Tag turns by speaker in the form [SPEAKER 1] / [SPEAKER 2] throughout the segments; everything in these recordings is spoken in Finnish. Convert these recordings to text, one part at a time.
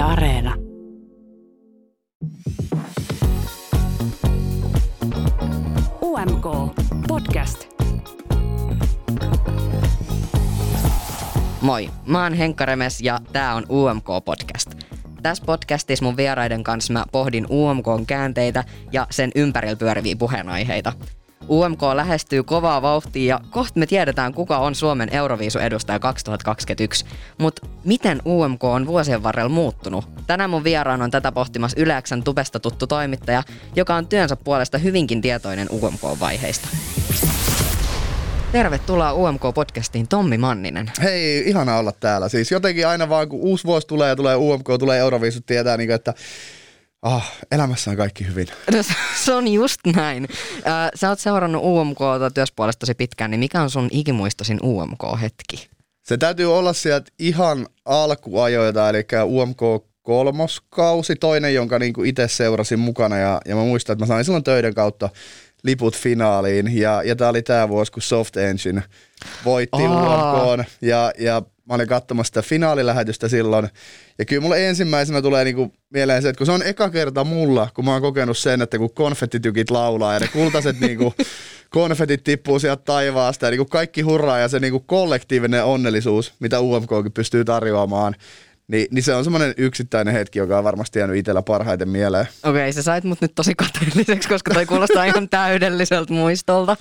[SPEAKER 1] Yle Areena. UMK Podcast.
[SPEAKER 2] Moi, mä oon Henkka Remes ja tää on UMK Podcast. Tässä podcastissa mun vieraiden kanssa mä pohdin UMKn käänteitä ja sen ympärillä pyöriviä puheenaiheita. UMK lähestyy kovaa vauhtia ja kohta me tiedetään, kuka on Suomen Euroviisu-edustaja 2021. Mutta miten UMK on vuosien varrella muuttunut? Tänään mun vieraan on tätä pohtimassa Yleäksän tubesta tuttu toimittaja, joka on työnsä puolesta hyvinkin tietoinen UMK-vaiheista. Tervetuloa UMK-podcastiin Tommi Manninen.
[SPEAKER 3] Hei, ihana olla täällä. Siis jotenkin aina vaan kun uusi vuosi tulee ja tulee UMK, tulee Euroviisut, tietää niin kuin, että ah, elämässä on kaikki hyvin.
[SPEAKER 2] No, se on just näin. Sä oot seurannut UMK-ta työspuolesta tosi pitkään, niin mikä on sun ikimuistosin UMK-hetki?
[SPEAKER 3] Se täytyy olla sieltä ihan alkuajoita, eli UMK kolmoskausi, toinen, jonka niin itse seurasin mukana ja, ja mä muistan, että mä sain silloin töiden kautta liput finaaliin ja, ja tämä oli tämä vuosi, kun Soft Engine voitti
[SPEAKER 2] Aa.
[SPEAKER 3] UMK ja, ja mä olin katsomassa sitä finaalilähetystä silloin. Ja kyllä mulle ensimmäisenä tulee niinku mieleen se, että kun se on eka kerta mulla, kun mä oon kokenut sen, että kun konfettitykit laulaa ja ne kultaiset niinku konfetit tippuu sieltä taivaasta ja niinku kaikki hurraa ja se niinku kollektiivinen onnellisuus, mitä UMKkin pystyy tarjoamaan, niin, niin se on semmoinen yksittäinen hetki, joka on varmasti jäänyt itsellä parhaiten mieleen.
[SPEAKER 2] Okei, sä sait mut nyt tosi kateelliseksi, koska toi kuulostaa ihan täydelliseltä muistolta.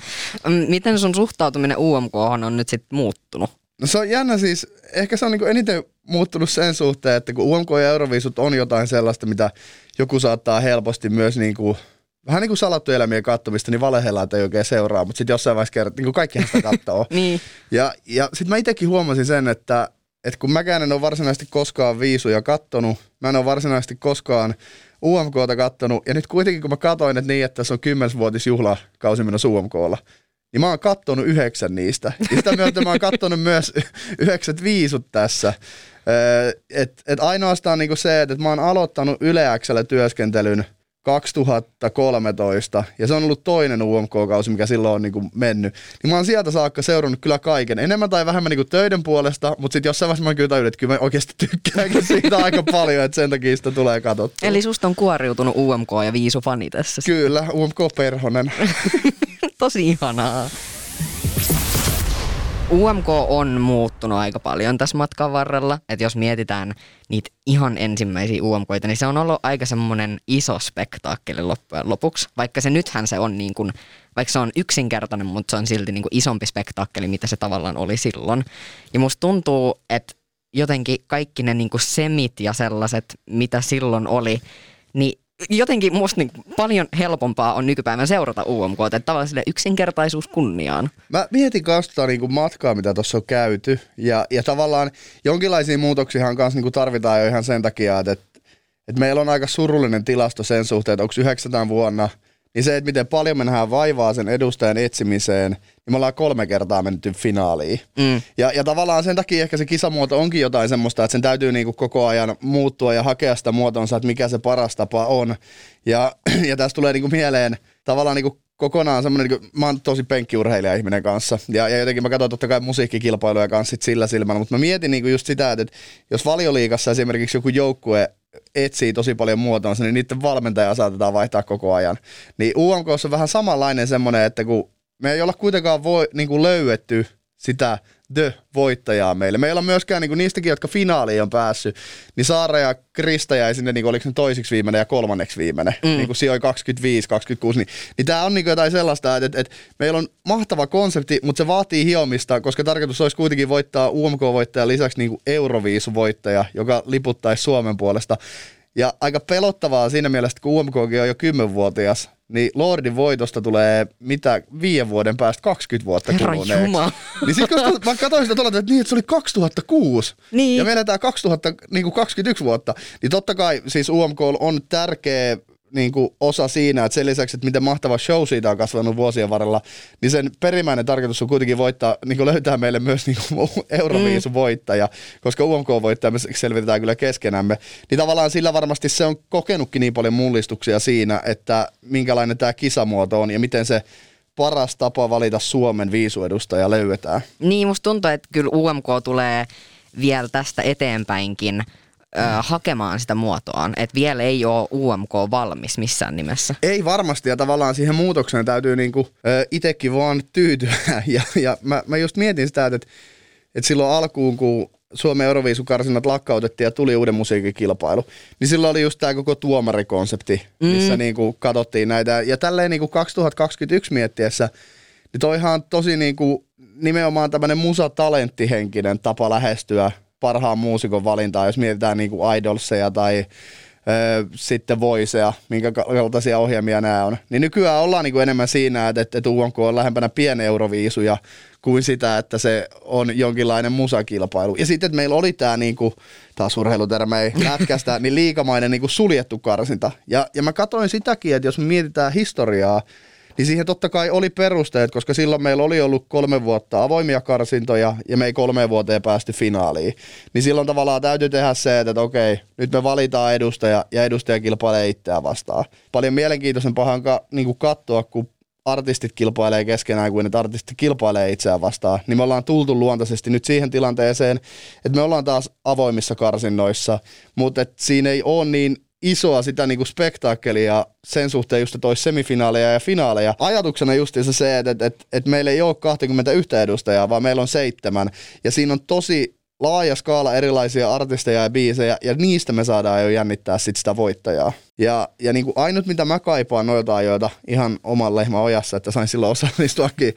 [SPEAKER 2] Miten sun suhtautuminen UMK on nyt sitten muuttunut?
[SPEAKER 3] No se on jännä siis, ehkä se on niinku eniten muuttunut sen suhteen, että kun UMK ja Euroviisut on jotain sellaista, mitä joku saattaa helposti myös niinku, vähän niin kuin salattu elämien katsomista, niin valehellaan, että ei oikein seuraa, mutta sitten jossain vaiheessa kerrot, niin kuin kaikkihan sitä katsoo.
[SPEAKER 2] Niin.
[SPEAKER 3] Ja, ja sitten mä itsekin huomasin sen, että, että kun mäkään en ole varsinaisesti koskaan viisuja kattonut, mä en ole varsinaisesti koskaan UMKta kattonut, ja nyt kuitenkin kun mä katoin, että niin, että tässä on kymmenvuotisjuhlakausi menossa UMKlla, niin mä oon kattonut yhdeksän niistä. Ja sitä myötä mä oon kattonut myös yhdeksät viisut tässä. Et, et ainoastaan niinku se, että et mä oon aloittanut Yle Xllä työskentelyn 2013, ja se on ollut toinen UMK-kausi, mikä silloin on niinku mennyt. Niin mä oon sieltä saakka seurannut kyllä kaiken. Enemmän tai vähemmän niinku töiden puolesta, mutta sitten jossain vaiheessa mä kyllä tajunnut, että kyllä mä oikeasti tykkäänkin siitä aika paljon, että sen takia sitä tulee katsottua.
[SPEAKER 2] Eli susta on kuoriutunut UMK ja Viisu fani tässä.
[SPEAKER 3] Kyllä, UMK-perhonen.
[SPEAKER 2] Tosi ihanaa. UMK on muuttunut aika paljon tässä matkan varrella. Että jos mietitään niitä ihan ensimmäisiä UMKita, niin se on ollut aika semmoinen iso spektaakkeli loppujen lopuksi. Vaikka se nythän se on niin kuin, vaikka se on yksinkertainen, mutta se on silti niin kuin isompi spektaakkeli, mitä se tavallaan oli silloin. Ja musta tuntuu, että jotenkin kaikki ne niin kuin semit ja sellaiset, mitä silloin oli, niin jotenkin musta niin paljon helpompaa on nykypäivän seurata UMK, että tavallaan sille yksinkertaisuus kunniaan.
[SPEAKER 3] Mä mietin kanssa tota niinku matkaa, mitä tuossa on käyty. Ja, ja tavallaan jonkinlaisia muutoksiahan kanssa niinku tarvitaan jo ihan sen takia, että, että, että meillä on aika surullinen tilasto sen suhteen, että onko 900 vuonna, niin se, että miten paljon me nähdään vaivaa sen edustajan etsimiseen, niin me ollaan kolme kertaa menty finaaliin.
[SPEAKER 2] Mm.
[SPEAKER 3] Ja, ja tavallaan sen takia ehkä se kisamuoto onkin jotain semmoista, että sen täytyy niinku koko ajan muuttua ja hakea sitä muotonsa, että mikä se paras tapa on. Ja, ja tässä tulee niinku mieleen tavallaan niinku kokonaan semmoinen, niin mä oon tosi penkkiurheilija ihminen kanssa. Ja, ja jotenkin mä katson totta kai musiikkikilpailuja kanssa sit sillä silmällä, mutta mä mietin niinku just sitä, että, että jos valioliikassa esimerkiksi joku joukkue etsii tosi paljon muotoonsa, niin niiden valmentajaa saatetaan vaihtaa koko ajan. Niin UMK on vähän samanlainen semmoinen, että kun me ei olla kuitenkaan voi, niin kuin löydetty sitä The-voittajaa meille. Meillä on myöskään niin kuin niistäkin, jotka finaaliin on päässyt, niin Saara ja Krista jäi sinne, niin kuin, oliko ne toisiksi viimeinen ja kolmanneksi viimeinen, mm. niin kuin sijoi 25, 26, niin, niin tämä on niin kuin jotain sellaista, että, että, että meillä on mahtava konsepti, mutta se vaatii hiomista, koska tarkoitus olisi kuitenkin voittaa UMK-voittajan lisäksi niin kuin Euroviisu-voittaja, joka liputtaisi Suomen puolesta. Ja aika pelottavaa siinä mielessä, kun UMKkin on jo 10-vuotias, niin Lordin voitosta tulee mitä viiden vuoden päästä 20 vuotta
[SPEAKER 2] Herra
[SPEAKER 3] kuluneeksi.
[SPEAKER 2] Jumala.
[SPEAKER 3] Niin sit kun mä katsoin sitä tuolla, että, niin, että se oli 2006
[SPEAKER 2] Niin.
[SPEAKER 3] ja me eletään 2021 vuotta, niin totta kai siis UMK on tärkeä niin kuin osa siinä, että sen lisäksi, että miten mahtava show siitä on kasvanut vuosien varrella, niin sen perimmäinen tarkoitus on kuitenkin voittaa, niin kuin löytää meille myös niin kuin Euroviisu voittaja, koska UMK-voittaja me selvitetään kyllä keskenämme. Niin tavallaan sillä varmasti se on kokenutkin niin paljon mullistuksia siinä, että minkälainen tämä kisamuoto on ja miten se paras tapa valita Suomen viisuedustaja löydetään.
[SPEAKER 2] Niin, musta tuntuu, että kyllä UMK tulee vielä tästä eteenpäinkin hakemaan sitä muotoaan, että vielä ei ole UMK valmis missään nimessä.
[SPEAKER 3] Ei varmasti, ja tavallaan siihen muutokseen täytyy niinku, itsekin vaan tyytyä. Ja, ja mä, mä just mietin sitä, että, että silloin alkuun, kun Suomen Euroviisukarsinnat lakkautettiin ja tuli uuden musiikkikilpailu, niin silloin oli just tämä koko tuomarikonsepti, missä mm. niinku katsottiin näitä. Ja tälleen niinku 2021 miettiessä, niin toihan tosi niinku nimenomaan tämmöinen musatalenttihenkinen tapa lähestyä parhaan muusikon valintaa, jos mietitään niinku idolseja tai sitten voisea, minkä kaltaisia ohjelmia nämä on. Niin nykyään ollaan niinku enemmän siinä, että, että UNK on lähempänä pieni euroviisuja kuin sitä, että se on jonkinlainen musakilpailu. Ja sitten, että meillä oli tämä niinku, taas urheilutermei lätkästä, niin liikamainen niinku suljettu karsinta. Ja, ja mä katsoin sitäkin, että jos me mietitään historiaa, niin siihen totta kai oli perusteet, koska silloin meillä oli ollut kolme vuotta avoimia karsintoja ja me ei kolme vuoteen päästy finaaliin. Niin silloin tavallaan täytyy tehdä se, että okei, nyt me valitaan edustaja ja edustaja kilpailee itseään vastaan. Paljon mielenkiintoisempaa niin katsoa, kun artistit kilpailee keskenään kuin että artistit kilpailee itseään vastaan, niin me ollaan tultu luontaisesti nyt siihen tilanteeseen, että me ollaan taas avoimissa karsinnoissa, mutta et siinä ei ole niin isoa sitä niinku spektaakkelia sen suhteen just, että semifinaaleja ja finaaleja. Ajatuksena justiinsa se, että, että, että, että meillä ei ole 21 edustajaa, vaan meillä on seitsemän. Ja siinä on tosi laaja skaala erilaisia artisteja ja biisejä, ja niistä me saadaan jo jännittää sit sitä voittajaa. Ja, ja niin kuin ainut, mitä mä kaipaan noilta ajoilta ihan oman lehmän ojassa, että sain silloin osallistuakin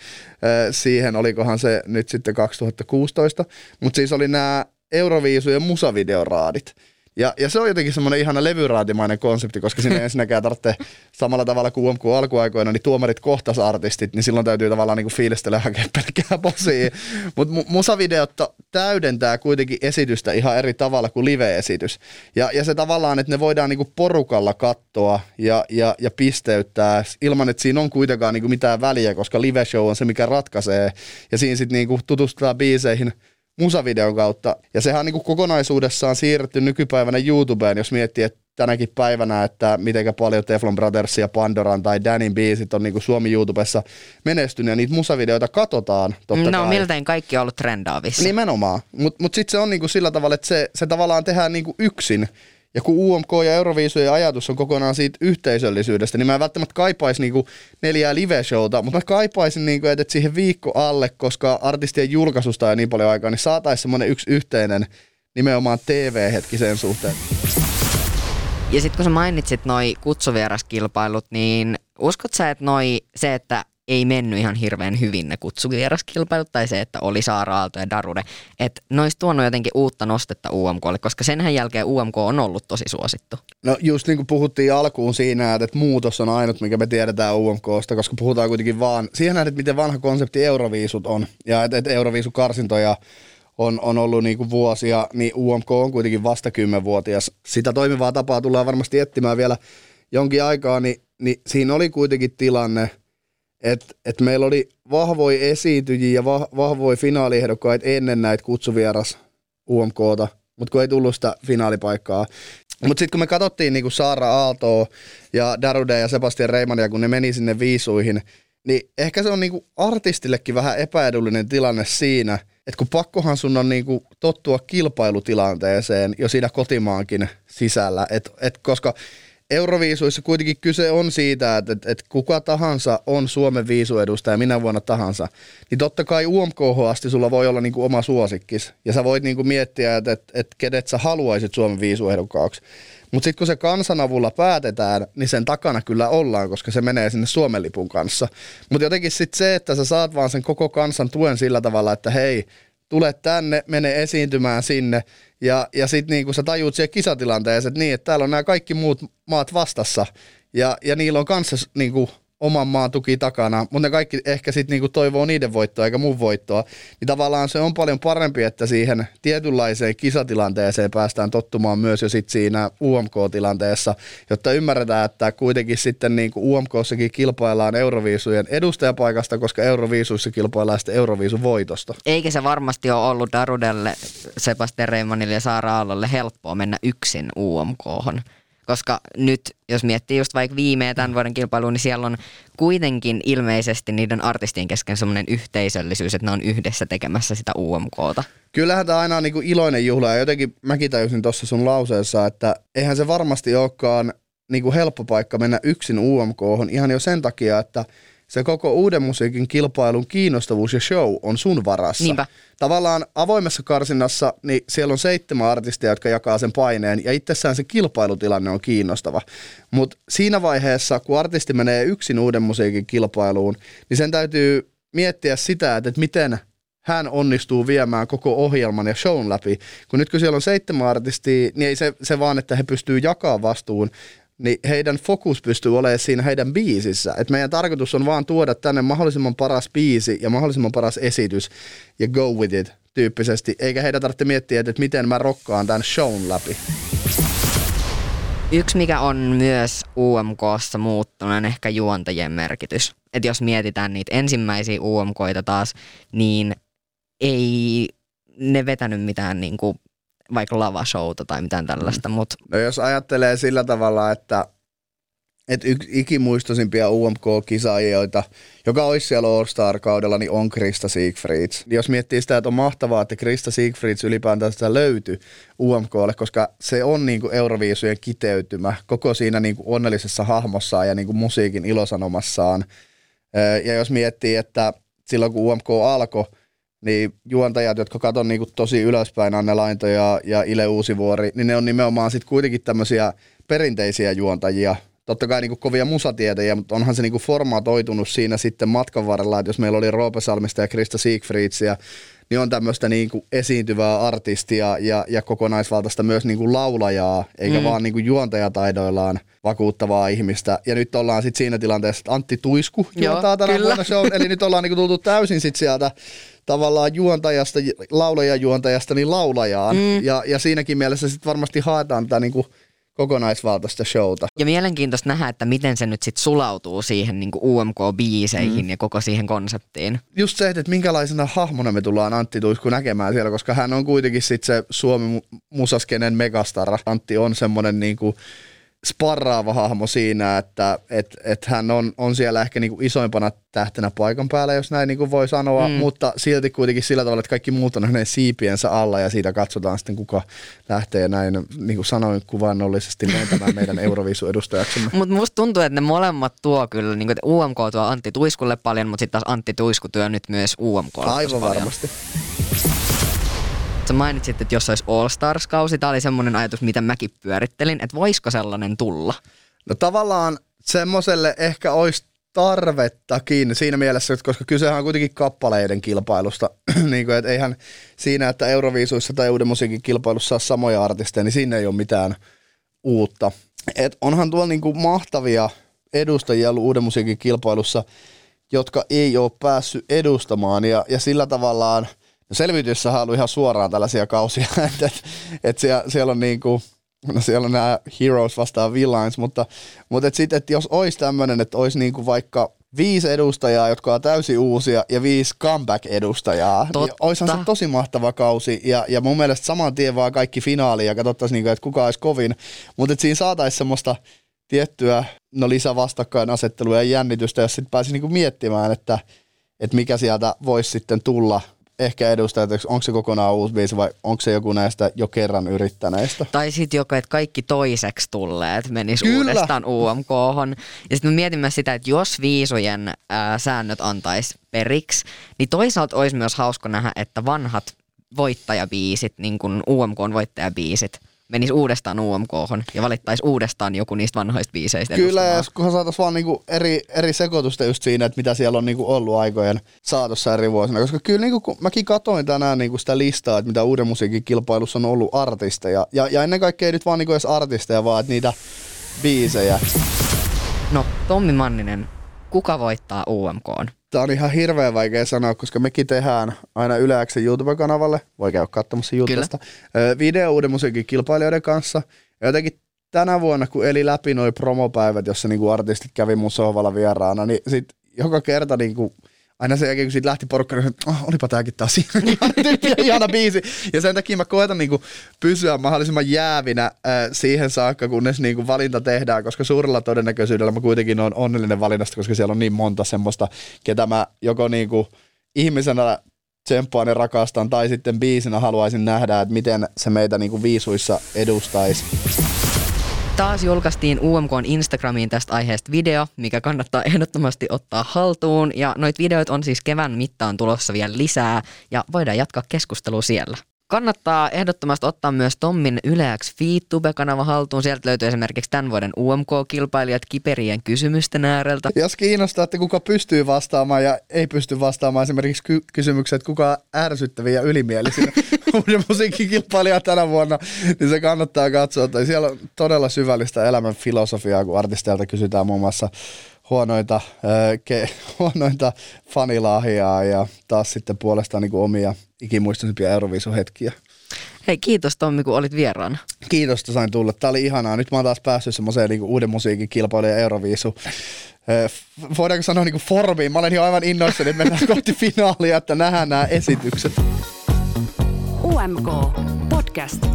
[SPEAKER 3] siihen, olikohan se nyt sitten 2016, mutta siis oli nämä Euroviisujen musavideoraadit. Ja, ja se on jotenkin semmoinen ihana levyraatimainen konsepti, koska sinne ensinnäkään tarvitse samalla tavalla kuin UMK alkuaikoina, niin tuomarit kohtas artistit, niin silloin täytyy tavallaan niin fiilistellä hakea pelkkää posia. Mutta musavideot täydentää kuitenkin esitystä ihan eri tavalla kuin live-esitys. Ja, ja se tavallaan, että ne voidaan niin porukalla katsoa ja, ja, ja pisteyttää ilman, että siinä on kuitenkaan niin mitään väliä, koska live-show on se, mikä ratkaisee. Ja siinä sitten niin tutustutaan biiseihin – musavideon kautta. Ja sehän on niin kuin kokonaisuudessaan siirretty nykypäivänä YouTubeen, jos miettii, että tänäkin päivänä, että miten paljon Teflon Brothers ja Pandoran tai Danin biisit on niin kuin Suomi YouTubessa menestynyt ja niitä musavideoita katsotaan. Totta
[SPEAKER 2] no
[SPEAKER 3] kai.
[SPEAKER 2] miltein kaikki on ollut trendaavissa.
[SPEAKER 3] Nimenomaan, mutta mut sitten se on niin kuin sillä tavalla, että se, se tavallaan tehdään niin kuin yksin. Ja kun UMK ja Euroviisujen ajatus on kokonaan siitä yhteisöllisyydestä, niin mä en välttämättä kaipaisi niinku neljää live-showta, mutta mä kaipaisin, niinku, että siihen viikko alle, koska artistien julkaisusta on niin paljon aikaa, niin saataisiin semmoinen yksi yhteinen nimenomaan TV-hetki sen suhteen.
[SPEAKER 2] Ja sitten kun sä mainitsit noi kutsuvieraskilpailut, niin uskot sä, että noi, se, että ei mennyt ihan hirveän hyvin ne kutsuvieraskilpailut tai se, että oli Saara Aalto ja Darude. Että ne olisi tuonut jotenkin uutta nostetta UMKlle, koska senhän jälkeen UMK on ollut tosi suosittu.
[SPEAKER 3] No just niin kuin puhuttiin alkuun siinä, että muutos on ainut, mikä me tiedetään UMKsta, koska puhutaan kuitenkin vaan siihen nähden, miten vanha konsepti Euroviisut on ja että, että Euroviisukarsintoja on, on ollut niin kuin vuosia, niin UMK on kuitenkin vasta kymmenvuotias. Sitä toimivaa tapaa tullaan varmasti etsimään vielä jonkin aikaa, niin, niin siinä oli kuitenkin tilanne – että et meillä oli vahvoja esiintyjiä ja vah, vahvoja finaaliehdokkaita ennen näitä kutsuvieras UMKta, mutta kun ei tullut sitä finaalipaikkaa. Mutta sitten kun me katsottiin niinku Saara Aaltoa ja Darude ja Sebastian Reimania, kun ne meni sinne viisuihin, niin ehkä se on niinku artistillekin vähän epäedullinen tilanne siinä, että kun pakkohan sun on niinku tottua kilpailutilanteeseen jo siinä kotimaankin sisällä, et, et koska Euroviisuissa kuitenkin kyse on siitä, että, että, että kuka tahansa on Suomen viisuedustaja minä vuonna tahansa, niin totta kai UMKH asti sulla voi olla niin kuin oma suosikkis. Ja sä voit niin kuin miettiä, että, että, että kenet sä haluaisit Suomen viisuehdokkaaksi. Mutta sitten kun se kansanavulla päätetään, niin sen takana kyllä ollaan, koska se menee sinne Suomen lipun kanssa. Mutta jotenkin sitten se, että sä saat vaan sen koko kansan tuen sillä tavalla, että hei, tule tänne, mene esiintymään sinne. Ja, ja sitten niin sä tajuut siihen kisatilanteeseen, että niin, että täällä on nämä kaikki muut maat vastassa. Ja, ja niillä on kanssa niin kuin oman maan tuki takana, mutta ne kaikki ehkä sitten niinku toivoo niiden voittoa eikä mun voittoa, niin tavallaan se on paljon parempi, että siihen tietynlaiseen kisatilanteeseen päästään tottumaan myös jo sit siinä UMK-tilanteessa, jotta ymmärretään, että kuitenkin sitten niinku UMKssakin kilpaillaan Euroviisujen edustajapaikasta, koska Euroviisuissa kilpaillaan sitten Euroviisun voitosta.
[SPEAKER 2] Eikä se varmasti ole ollut Darudelle, Sebastian Reimanille ja Saara Aallolle helppoa mennä yksin UMKhon Koska nyt, jos miettii just vaikka viime ja tämän vuoden kilpailu, niin siellä on kuitenkin ilmeisesti niiden artistien kesken semmoinen yhteisöllisyys, että ne on yhdessä tekemässä sitä UMKta.
[SPEAKER 3] Kyllähän tämä aina on niinku iloinen juhla ja jotenkin mäkin tajusin tuossa sun lauseessa, että eihän se varmasti olekaan niinku helppo paikka mennä yksin UMK ihan jo sen takia, että se koko uuden musiikin kilpailun kiinnostavuus ja show on sun varassa.
[SPEAKER 2] Niinpä.
[SPEAKER 3] Tavallaan avoimessa karsinnassa, niin siellä on seitsemän artistia, jotka jakaa sen paineen, ja itsessään se kilpailutilanne on kiinnostava. Mutta siinä vaiheessa, kun artisti menee yksin uuden musiikin kilpailuun, niin sen täytyy miettiä sitä, että, että miten hän onnistuu viemään koko ohjelman ja shown läpi. Kun nyt kun siellä on seitsemän artistia, niin ei se, se vaan, että he pystyy jakamaan vastuun, niin heidän fokus pystyy olemaan siinä heidän biisissä. Et meidän tarkoitus on vaan tuoda tänne mahdollisimman paras biisi ja mahdollisimman paras esitys ja go with it tyyppisesti, eikä heidän tarvitse miettiä, että miten mä rokkaan tämän shown läpi.
[SPEAKER 2] Yksi, mikä on myös UMKssa muuttunut, on ehkä juontajien merkitys. Et jos mietitään niitä ensimmäisiä UMKita taas, niin ei ne vetänyt mitään niinku vaikka lavashouta tai mitään tällaista. Mm. Mut.
[SPEAKER 3] No jos ajattelee sillä tavalla, että, että yksi ikimuistoisimpia UMK-kisaajijoita, joka olisi siellä All Star-kaudella, niin on Krista Siegfrieds. Jos miettii sitä, että on mahtavaa, että Krista Siegfrieds ylipäätään sitä löytyi UMKlle, koska se on niin kuin Euroviisujen kiteytymä koko siinä niin kuin onnellisessa hahmossaan ja niin kuin musiikin ilosanomassaan. Ja jos miettii, että silloin kun UMK alkoi, niin juontajat, jotka katon niin tosi ylöspäin, Anne Lainto ja, ja Ile Uusivuori, niin ne on nimenomaan sitten kuitenkin tämmöisiä perinteisiä juontajia, totta kai niin kovia musatietäjiä, mutta onhan se niin formaatoitunut siinä sitten matkan varrella, että jos meillä oli Roope Salmista ja Krista Siegfriedsia, niin on tämmöistä niin kuin esiintyvää artistia ja, ja kokonaisvaltaista myös niin kuin laulajaa, eikä mm. vaan niin kuin juontajataidoillaan vakuuttavaa ihmistä. Ja nyt ollaan sitten siinä tilanteessa, että Antti Tuisku juontaa tänä vuonna show, eli nyt ollaan niin kuin tultu täysin sitten sieltä tavallaan juontajasta, laulajajuontajasta niin laulajaan. Mm. Ja, ja siinäkin mielessä sitten varmasti haetaan tätä niin kuin kokonaisvaltaista showta.
[SPEAKER 2] Ja mielenkiintoista nähdä, että miten se nyt sitten sulautuu siihen niin UMK-biiseihin mm. ja koko siihen konseptiin.
[SPEAKER 3] Just se, että minkälaisena hahmona me tullaan Antti Tuisku näkemään siellä, koska hän on kuitenkin sitten se Suomen musaskenen megastara. Antti on semmoinen niin kuin sparraava hahmo siinä, että et, et hän on, on siellä ehkä niinku isoimpana tähtenä paikan päällä, jos näin niinku voi sanoa, mm. mutta silti kuitenkin sillä tavalla, että kaikki muut on hänen siipiensä alla ja siitä katsotaan sitten, kuka lähtee näin, niin kuin sanoin kuvannollisesti lentämään meidän Euroviisu-edustajaksemme.
[SPEAKER 2] Mutta musta tuntuu, että ne molemmat tuo kyllä, niin kuin, että UMK tuo Antti Tuiskulle paljon, mutta sitten taas Antti Tuisku työ nyt myös UMK.
[SPEAKER 3] Aivan varmasti.
[SPEAKER 2] Sä mainitsit, että jos olisi All Stars-kausi, tämä oli semmoinen ajatus, mitä mäkin pyörittelin, että voisiko sellainen tulla?
[SPEAKER 3] No tavallaan semmoiselle ehkä olisi tarvettakin siinä mielessä, että koska kysehän on kuitenkin kappaleiden kilpailusta, niin kuin, että eihän siinä, että Euroviisuissa tai Uuden musiikin kilpailussa saa samoja artisteja, niin siinä ei ole mitään uutta. Et onhan tuolla niin kuin mahtavia edustajia ollut Uuden musiikin kilpailussa, jotka ei ole päässyt edustamaan ja, ja sillä tavallaan – No selviytyessä on ollut ihan suoraan tällaisia kausia, että, että, että siellä, siellä on niin kuin, no siellä on nämä heroes vastaan villains, mutta, mutta että sitten, että jos olisi tämmöinen, että olisi niin kuin vaikka viisi edustajaa, jotka on täysin uusia ja viisi comeback-edustajaa, niin Totta. niin olisihan se tosi mahtava kausi ja, ja mun mielestä saman tien vaan kaikki finaali ja katsottaisiin, niin kuin, että kuka olisi kovin, mutta että siinä saataisiin semmoista tiettyä no lisävastakkainasettelua ja jännitystä, jos sitten pääsisi niin miettimään, että, että mikä sieltä voisi sitten tulla ehkä edustaa, että onko se kokonaan uusi biisi vai onko se joku näistä jo kerran yrittäneistä.
[SPEAKER 2] Tai sitten joku, että kaikki toiseksi tulleet menis Kyllä. uudestaan umk Ja sitten mietin myös sitä, että jos viisujen ää, säännöt antaisi periksi, niin toisaalta olisi myös hauska nähdä, että vanhat voittajabiisit, niin kuin UMK voittajabiisit – menisi uudestaan UMK ja valittaisi uudestaan joku niistä vanhoista biiseistä.
[SPEAKER 3] Kyllä, ja kunhan saataisiin vaan niinku eri, eri sekoitusta just siinä, että mitä siellä on niinku ollut aikojen saatossa eri vuosina. Koska kyllä niinku, kun mäkin katoin tänään niinku sitä listaa, että mitä uuden musiikin kilpailussa on ollut artisteja. Ja, ja ennen kaikkea ei nyt vaan niinku edes artisteja, vaan niitä biisejä.
[SPEAKER 2] No, Tommi Manninen, kuka voittaa UMK?
[SPEAKER 3] Tämä on ihan hirveän vaikea sanoa, koska mekin tehdään aina Yleäksen YouTube-kanavalle, voi käydä katsomassa YouTubesta, video uuden musiikin kilpailijoiden kanssa. Ja jotenkin tänä vuonna, kun eli läpi noin promopäivät, jossa niinku artistit kävi mun sohvalla vieraana, niin sit joka kerta niinku aina sen jälkeen, kun siitä lähti porukka, niin oh, olipa tääkin taas ihana, tyyppi, ihana biisi. Ja sen takia mä koetan niinku pysyä mahdollisimman jäävinä äh, siihen saakka, kunnes niinku valinta tehdään, koska suurella todennäköisyydellä mä kuitenkin on onnellinen valinnasta, koska siellä on niin monta semmoista, ketä mä joko niinku ihmisenä tsemppaan ja rakastan, tai sitten biisinä haluaisin nähdä, että miten se meitä niinku viisuissa edustaisi.
[SPEAKER 2] Taas julkaistiin UMKn Instagramiin tästä aiheesta video, mikä kannattaa ehdottomasti ottaa haltuun. Ja noit videot on siis kevään mittaan tulossa vielä lisää ja voidaan jatkaa keskustelua siellä. Kannattaa ehdottomasti ottaa myös Tommin Yleäks FeedTube-kanava haltuun. Sieltä löytyy esimerkiksi tämän vuoden UMK-kilpailijat kiperien kysymysten ääreltä.
[SPEAKER 3] Jos kiinnostaa, että kuka pystyy vastaamaan ja ei pysty vastaamaan esimerkiksi ky- kysymyksiä, että kuka ärsyttäviä ja ylimielisiä uuden musiikkikilpailija tänä vuonna, niin se kannattaa katsoa. Tai siellä on todella syvällistä elämän filosofiaa, kun artisteilta kysytään muun muassa huonoita, äh, ke, huonoita fanilahjaa ja taas sitten puolestaan niin omia ikimuistoisimpia Euroviisuhetkiä.
[SPEAKER 2] Hei, kiitos Tommi, kun olit vieraana.
[SPEAKER 3] Kiitos, että sain tulla. Tämä oli ihanaa. Nyt mä oon taas päässyt semmoiseen niin uuden musiikin kilpailuun Euroviisu. Voidaanko sanoa niin kuin formiin? Mä olen jo aivan innoissani, että mennään kohti finaalia, että nähdään nämä esitykset.
[SPEAKER 1] UMK Podcast.